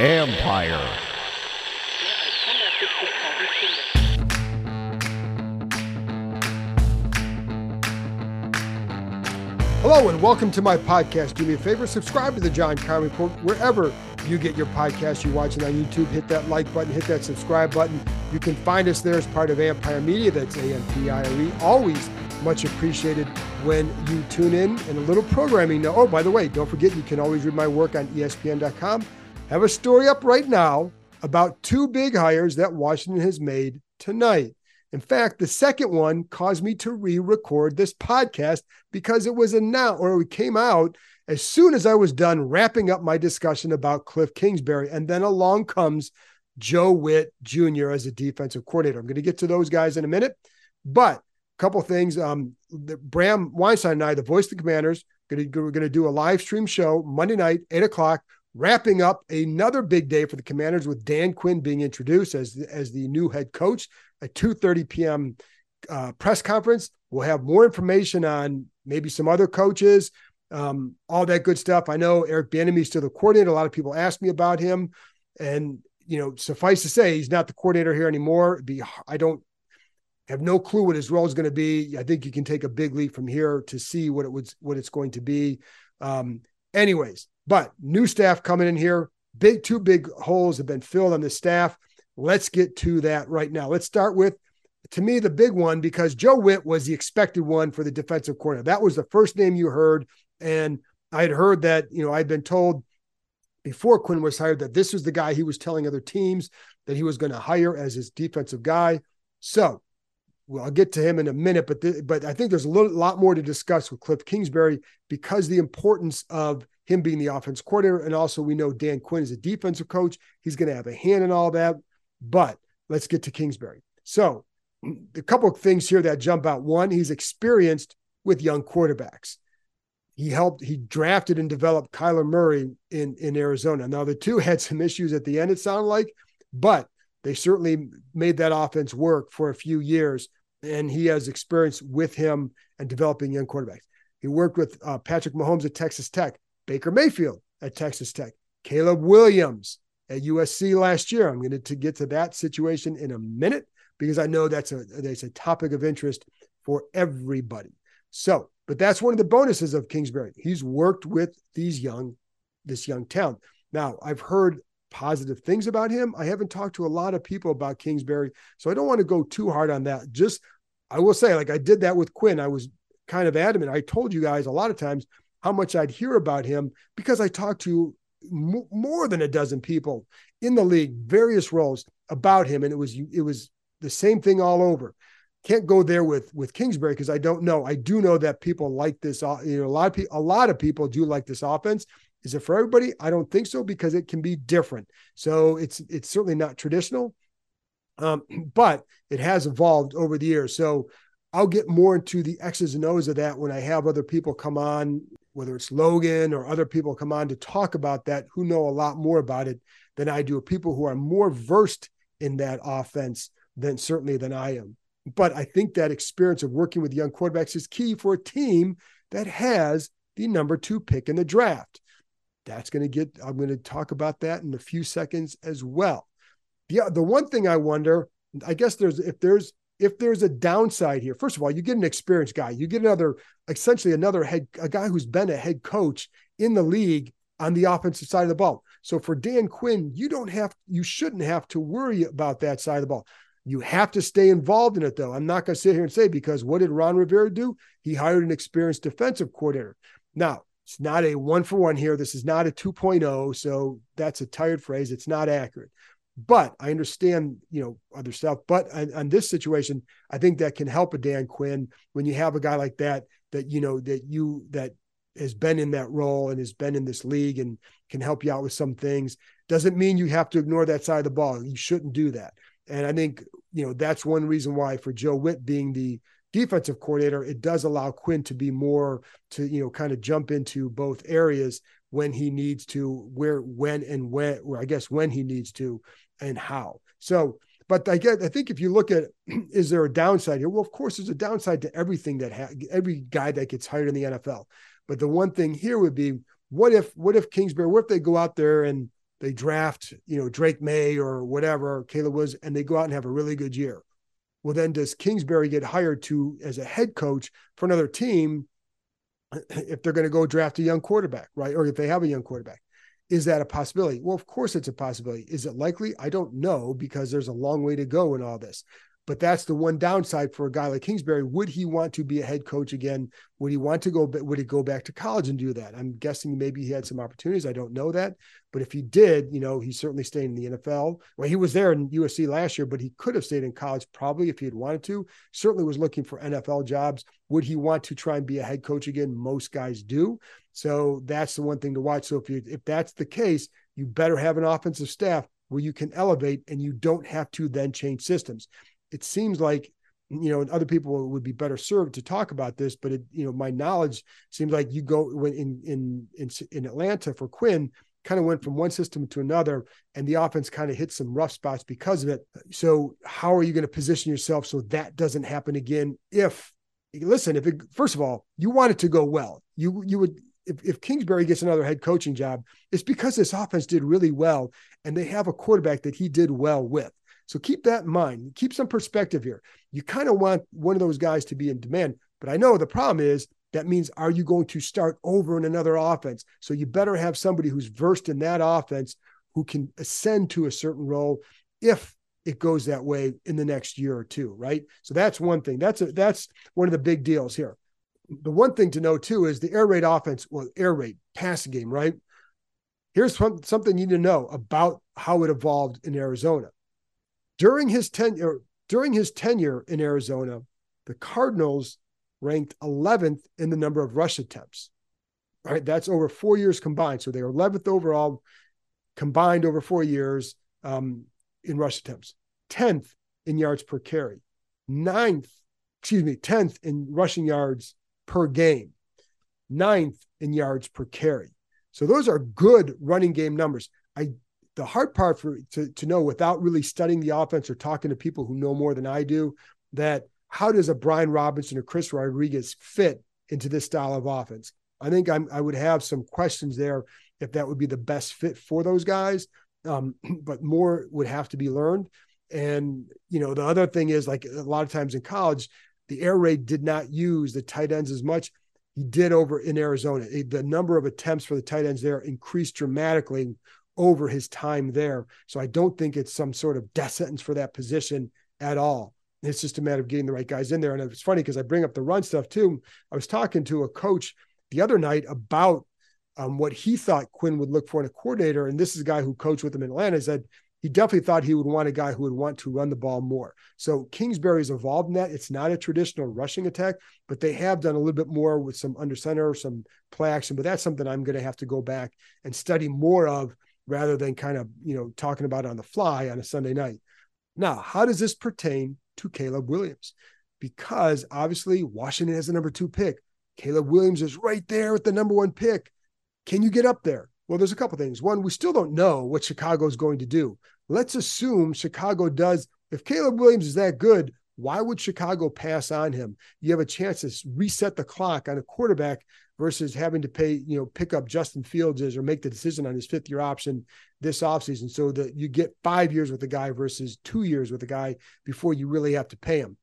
Empire. Hello and welcome to my podcast. Do me a favor, subscribe to the John Keim Report wherever you get your podcast. You're watching on YouTube, hit that like button, hit that subscribe button. You can find us there as part of Empire Media. That's A M P I R E. Always much appreciated when you tune in and a little programming. Now, oh, by the way, don't forget you can always read my work on ESPN.com. Have a story up right now about two big hires that Washington has made tonight. In fact, the second one caused me to re record this podcast because it was announced or it came out as soon as I was done wrapping up my discussion about Kliff Kingsbury. And then along comes Joe Whitt Jr. as a defensive coordinator. I'm going to get to those guys in a minute. But couple things. Um, Bram Weinstein and I, the voice of the commanders, gonna, we're going to do a live stream show Monday night, 8 o'clock, wrapping up another big day for the commanders with Dan Quinn being introduced as, as the new head coach at 2.30 p.m. Uh, press conference. We'll have more information on maybe some other coaches, um, all that good stuff. I know Eric Bieniemy is still the coordinator. A lot of people ask me about him, and you know, suffice to say, he's not the coordinator here anymore. be I don't have no clue what his role is going to be. I think you can take a big leap from here to see what it was, what it's going to be. Um, anyways, but new staff coming in here. Big two big holes have been filled on the staff. Let's get to that right now. Let's start with, to me, the big one because Joe Whitt was the expected one for the defensive corner. That was the first name you heard. And I had heard that, you know, I'd been told before Quinn was hired that this was the guy he was telling other teams that he was going to hire as his defensive guy. So, well, I'll get to him in a minute, but the, but I think there's a little, lot more to discuss with Kliff Kingsbury because the importance of him being the offense coordinator, and also we know Dan Quinn is a defensive coach. He's going to have a hand in all that. But let's get to Kingsbury. So, a couple of things here that jump out. One, he's experienced with young quarterbacks. He helped, he drafted and developed Kyler Murray in, in Arizona. Now, the two had some issues at the end, it sounded like, but they certainly made that offense work for a few years. And he has experience with him and developing young quarterbacks. He worked with uh, Patrick Mahomes at Texas Tech, Baker Mayfield at Texas Tech, Caleb Williams at USC last year. I'm going to, get to that situation in a minute because I know that's a that's a topic of interest for everybody. So, but that's one of the bonuses of Kingsbury. He's worked with these young, this young talent. Now, I've heard positive things about him. I haven't talked to a lot of people about Kingsbury, so I don't want to go too hard on that. Just I will say, like I did that with Quinn. I was kind of adamant. I told you guys a lot of times how much I'd hear about him because I talked to m- more than a dozen people in the league, various roles about him, and it was it was the same thing all over. Can't go there with with Kingsbury because I don't know. I do know that people like this. You know, a lot of people, a lot of people do like this offense. Is it for everybody? I don't think so because it can be different. So it's it's certainly not traditional, um, but it has evolved over the years. So I'll get more into the X's and O's of that when I have other people come on whether it's Logan or other people come on to talk about that who know a lot more about it than I do, people who are more versed in that offense than certainly than I am. But I think that experience of working with young quarterbacks is key for a team that has the number two pick in the draft. That's going to get, I'm going to talk about that in a few seconds as well. The, the one thing I wonder, I guess there's, if there's if there's a downside here, first of all, you get an experienced guy. You get another, essentially another head, a guy who's been a head coach in the league on the offensive side of the ball. So for Dan Quinn, you don't have, you shouldn't have to worry about that side of the ball. You have to stay involved in it, though. I'm not going to sit here and say because what did Ron Rivera do? He hired an experienced defensive coordinator. Now, it's not a one for one here. This is not a 2.0. So that's a tired phrase. It's not accurate. But I understand, you know, other stuff. But on, on, this situation, I think that can help a Dan Quinn when you have a guy like that, that, you know, that you, that has been in that role and has been in this league and can help you out with some things. Doesn't mean you have to ignore that side of the ball. You shouldn't do that. And I think, you know, that's one reason why for Joe Whitt being the defensive coordinator, it does allow Quinn to be more to, you know, kind of jump into both areas when he needs to, where, when, and when, or I guess when he needs to and how. So, but I get, I think if you look at, is there a downside here? Well, of course, there's a downside to everything that ha- every guy that gets hired in the NFL. But the one thing here would be, what if what if Kingsbury, what if they go out there and they draft, you know, Drake Maye or whatever, Caleb was, and they go out and have a really good year. Well, then does Kingsbury get hired to as a head coach for another team if they're going to go draft a young quarterback, right? Or if they have a young quarterback? Is that a possibility? Well, of course it's a possibility. Is it likely? I don't know because there's a long way to go in all this. But that's the one downside for a guy like Kingsbury. Would he want to be a head coach again? Would he want to go? Would he go back to college and do that? I'm guessing maybe he had some opportunities. I don't know that, but if he did, you know, he certainly stayed in the NFL. Well, he was there in USC last year, but he could have stayed in college probably if he had wanted to. Certainly was looking for NFL jobs. Would he want to try and be a head coach again? Most guys do. So that's the one thing to watch. So if you if that's the case, you better have an offensive staff where you can elevate and you don't have to then change systems it seems like you know other people would be better served to talk about this but it you know my knowledge seems like you go when in in in, in atlanta for quinn kind of went from one system to another and the offense kind of hit some rough spots because of it so how are you going to position yourself so that doesn't happen again if listen if it first of all you want it to go well you you would if, if Kingsbury gets another head coaching job, it's because this offense did really well and they have a quarterback that he did well with. So keep that in mind. Keep some perspective here. You kind of want one of those guys to be in demand. But I know the problem is that means are you going to start over in another offense? So you better have somebody who's versed in that offense who can ascend to a certain role if it goes that way in the next year or two, right? So that's one thing. That's a, that's one of the big deals here. The one thing to know too is the air raid offense, well, air raid passing game, right? Here's something you need to know about how it evolved in Arizona. During his tenure, during his tenure in Arizona, the Cardinals ranked 11th in the number of rush attempts. All right, that's over four years combined. So they were 11th overall combined over four years um, in rush attempts, 10th in yards per carry, ninth, excuse me, 10th in rushing yards per game, ninth in yards per carry. So those are good running game numbers. I the hard part for to, to know without really studying the offense or talking to people who know more than I do that how does a Brian Robinson or Chris Rodriguez fit into this style of offense? I think I'm, I would have some questions there if that would be the best fit for those guys. Um, but more would have to be learned. And you know, the other thing is like a lot of times in college, the air raid did not use the tight ends as much. He did over in Arizona. The number of attempts for the tight ends there increased dramatically over his time there. So I don't think it's some sort of death sentence for that position at all. It's just a matter of getting the right guys in there. And it's funny because I bring up the run stuff too. I was talking to a coach the other night about um, what he thought Quinn would look for in a coordinator. And this is a guy who coached with him in Atlanta. He said he definitely thought he would want a guy who would want to run the ball more. So Kingsbury's evolved in that. It's not a traditional rushing attack, but they have done a little bit more with some under center, some play action. But that's something I'm going to have to go back and study more of rather than kind of, you know, talking about it on the fly on a Sunday night. Now, how does this pertain to Caleb Williams? Because obviously Washington has the number two pick. Caleb Williams is right there with the number one pick. Can you get up there? Well, there's a couple things. One, we still don't know what Chicago is going to do. Let's assume Chicago does. If Caleb Williams is that good, why would Chicago pass on him? You have a chance to reset the clock on a quarterback versus having to pay, you know, pick up Justin Fields or make the decision on his fifth year option this offseason. So that you get five years with the guy versus two years with the guy before you really have to pay him.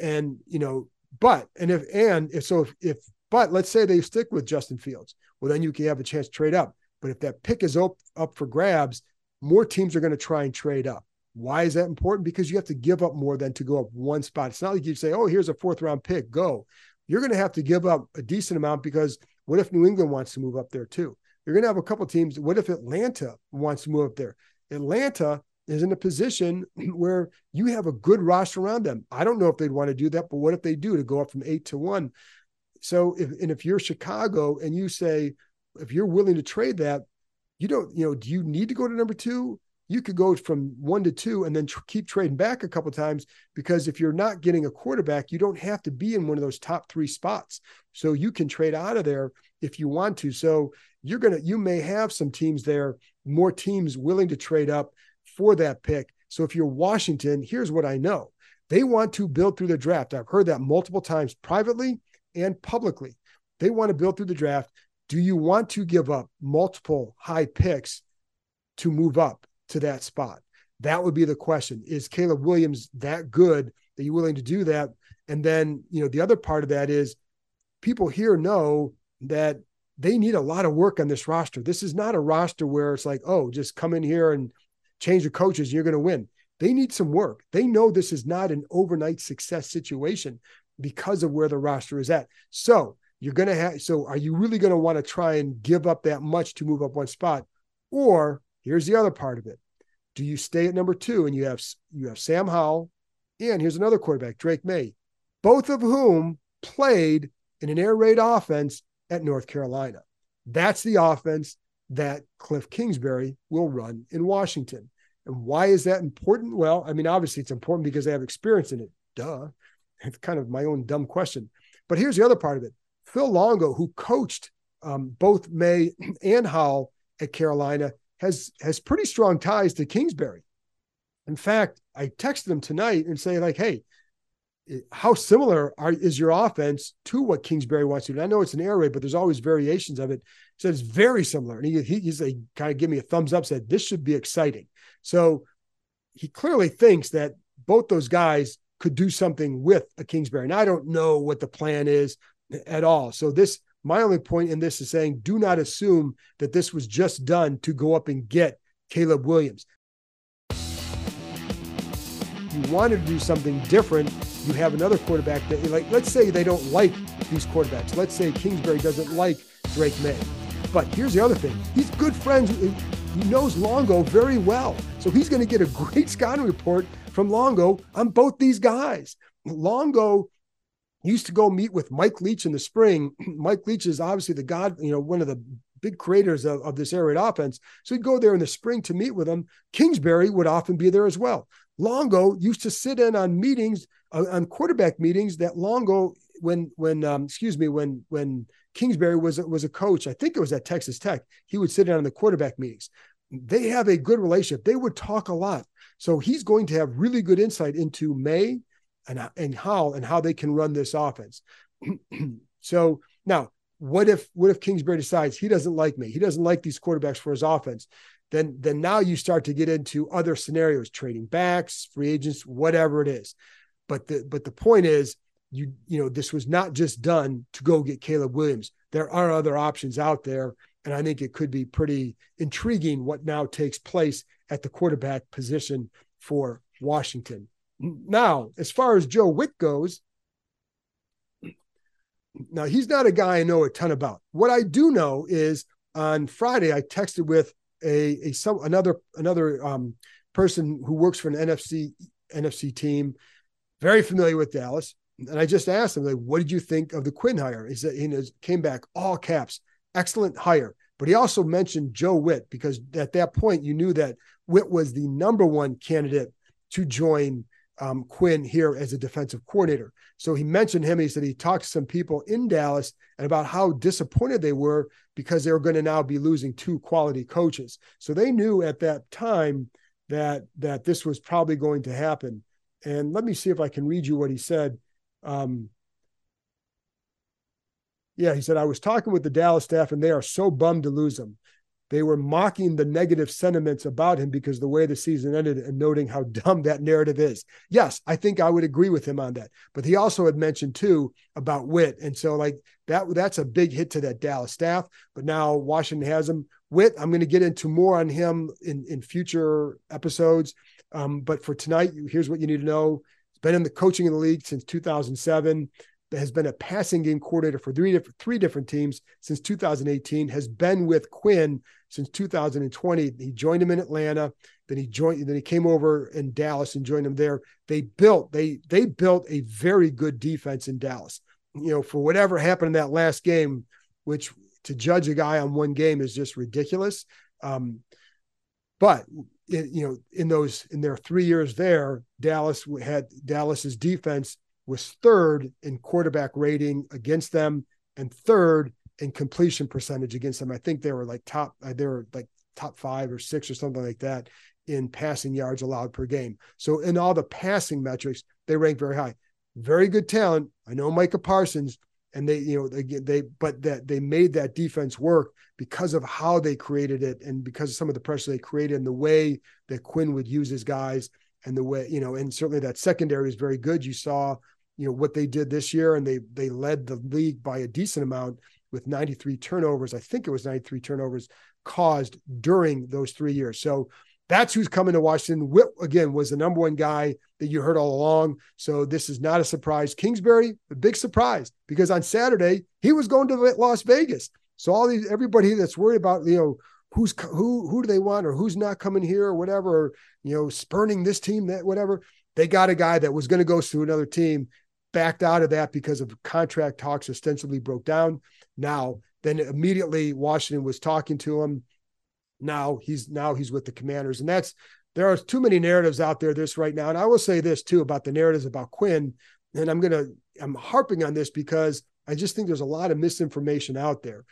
And, you know, but, and if, and if so, if, if but let's say they stick with Justin Fields, well, then you can have a chance to trade up. But if that pick is up, up for grabs, more teams are going to try and trade up. Why is that important? Because you have to give up more than to go up one spot. It's not like you say, oh, here's a fourth round pick, go you're going to have to give up a decent amount because what if New England wants to move up there too? You're going to have a couple teams. What if Atlanta wants to move up there? Atlanta is in a position where you have a good roster around them. I don't know if they'd want to do that, but what if they do to go up from eight to one? so if and if you're Chicago and you say if you're willing to trade that, you don't, you know, do you need to go to number two? You could go from one to two and then tr- keep trading back a couple times because if you're not getting a quarterback, you don't have to be in one of those top three spots. So you can trade out of there if you want to. So you're gonna, you may have some teams there, more teams willing to trade up for that pick. So if you're Washington, here's what I know: they want to build through the draft. I've heard that multiple times privately and publicly. They want to build through the draft. Do you want to give up multiple high picks to move up to that spot? That would be the question. Is Caleb Williams that good that you're willing to do that? And then, you know, the other part of that is people here know that they need a lot of work on this roster. This is not a roster where it's like, oh, just come in here and change the coaches, you're going to win. They need some work. They know this is not an overnight success situation because of where the roster is at. So you're going to have, so are you really going to want to try and give up that much to move up one spot? Or here's the other part of it. Do you stay at number two and you have, you have Sam Howell and here's another quarterback, Drake Maye, both of whom played in an air raid offense at North Carolina. That's the offense that Kliff Kingsbury will run in Washington. And why is that important? Well, I mean, obviously it's important because they have experience in it. Duh. It's kind of my own dumb question. But here's the other part of it. Phil Longo, who coached um, both Maye and Howell at Carolina, has has pretty strong ties to Kingsbury. In fact, I texted him tonight and say like, "Hey, eh, how similar are, is your offense to what Kingsbury wants to do?" And I know it's an air raid, but there's always variations of it. He said it's very similar, and he he he's kind of give me a thumbs up. Said this should be exciting. So he clearly thinks that both those guys could do something with a Kingsbury. And I don't know what the plan is at all. So this my only point in this is saying do not assume that this was just done to go up and get Caleb Williams. You wanted to do something different. You have another quarterback that like let's say they don't like these quarterbacks. Let's say Kingsbury doesn't like Drake Maye. But here's the other thing. He's good friends. He knows Longo very well. So he's going to get a great scouting report from Longo on both these guys. Longo used to go meet with Mike Leach in the spring. Mike Leach is obviously the god, you know, one of the big creators of, of this air raid offense. So he'd go there in the spring to meet with him. Kingsbury would often be there as well. Longo used to sit in on meetings, uh, on quarterback meetings that Longo, when when um, excuse me, when when Kingsbury was was a coach, I think it was at Texas Tech, he would sit in on the quarterback meetings. They have a good relationship. They would talk a lot. So he's going to have really good insight into Maye and, and how and how they can run this offense. so now, what if what if Kingsbury decides he doesn't like me? He doesn't like these quarterbacks for his offense. Then then now you start to get into other scenarios, trading backs, free agents, whatever it is. But the but the point is you you know this was not just done to go get Caleb Williams. There are other options out there and I think it could be pretty intriguing what now takes place at the quarterback position for Washington. Now, as far as Joe Whitt goes, now he's not a guy I know a ton about. What I do know is on Friday I texted with a, a some another another um, person who works for an NFC NFC team, very familiar with Dallas, and I just asked him like, "What did you think of the Quinn hire?" He said he came back all caps, excellent hire. But he also mentioned Joe Whitt because at that point you knew that Whitt was the number one candidate to join um, Quinn here as a defensive coordinator. So he mentioned him. He said he talked to some people in Dallas and about how disappointed they were because they were going to now be losing two quality coaches. So they knew at that time that that this was probably going to happen. And let me see if I can read you what he said. Um, yeah, he said, I was talking with the Dallas staff and they are so bummed to lose him. They were mocking the negative sentiments about him because the way the season ended and noting how dumb that narrative is. Yes, I think I would agree with him on that. But he also had mentioned too about Whitt. And so like that that's a big hit to that Dallas staff. But now Washington has him. Whitt, I'm going to get into more on him in, in future episodes. Um, but for tonight, here's what you need to know. He's been in the coaching in the league since 2007 has been a passing game coordinator for three different three different teams since 2018. Has been with Quinn since 2020. He joined him in Atlanta. Then he joined. Then he came over in Dallas and joined him there. They built they they built a very good defense in Dallas. you know, for whatever happened in that last game, which to judge a guy on one game is just ridiculous. Um, but it, you know, in those in their three years there, Dallas had Dallas's defense was third in quarterback rating against them and third in completion percentage against them. I think they were like top, uh, they were like top five or six or something like that in passing yards allowed per game. So in all the passing metrics, they rank very high. Very good talent. I know Micah Parsons, and they, you know, they, they, but that they made that defense work because of how they created it and because of some of the pressure they created and the way that Quinn would use his guys and the way, you know, and certainly that secondary is very good. You saw, you know, what they did this year and they, they led the league by a decent amount with 93 turnovers. I think it was 93 turnovers caused during those three years. So that's who's coming to Washington. Whitt, again, was the number one guy that you heard all along. So this is not a surprise. Kingsbury, a big surprise because on Saturday he was going to Las Vegas. So all these everybody that's worried about you know who's who who do they want or who's not coming here or whatever, or, you know, spurning this team that whatever. They got a guy that was going to go to another team, backed out of that because of contract talks ostensibly broke down. Now then immediately Washington was talking to him. Now he's now he's with the commanders. And that's there are too many narratives out there this right now. And i will say this too about the narratives about quinn. And i'm gonna i'm harping on this because i just think there's a lot of misinformation out there.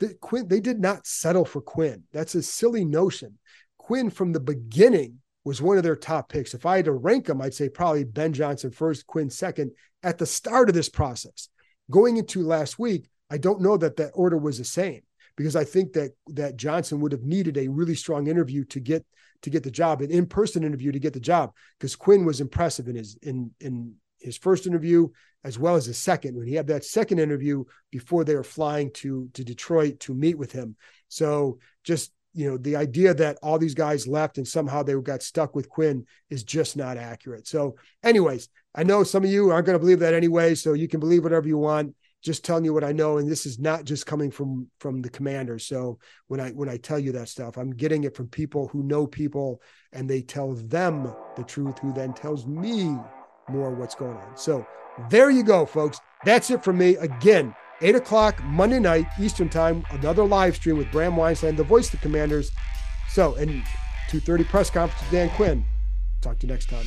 The, quinn they did not settle for quinn. That's a silly notion. Quinn from the beginning was one of their top picks. If i had to rank them i'd say probably ben johnson first quinn second. At the start of this process going into last week i don't know that that order was the same because I think that that Johnson would have needed a really strong interview to get to get the job, an in-person interview to get the job, because Quinn was impressive in his in in his first interview as well as his second. When he had that second interview before they were flying to to Detroit to meet with him. So just you know the idea that all these guys left and somehow they got stuck with Quinn is just not accurate. So anyways, I know some of you aren't going to believe that anyway, so you can believe whatever you want just telling you what I know, and this is not just coming from from the commander. So when I when I tell you that stuff, I'm getting it from people who know people, and they tell them the truth, who then tells me more what's going on. So there you go, folks. That's it from me. Again, eight o'clock Monday night Eastern time, another live stream with Bram Weinstein, the voice of the Commanders. So and 2:30 press conference with Dan Quinn. Talk to you next time.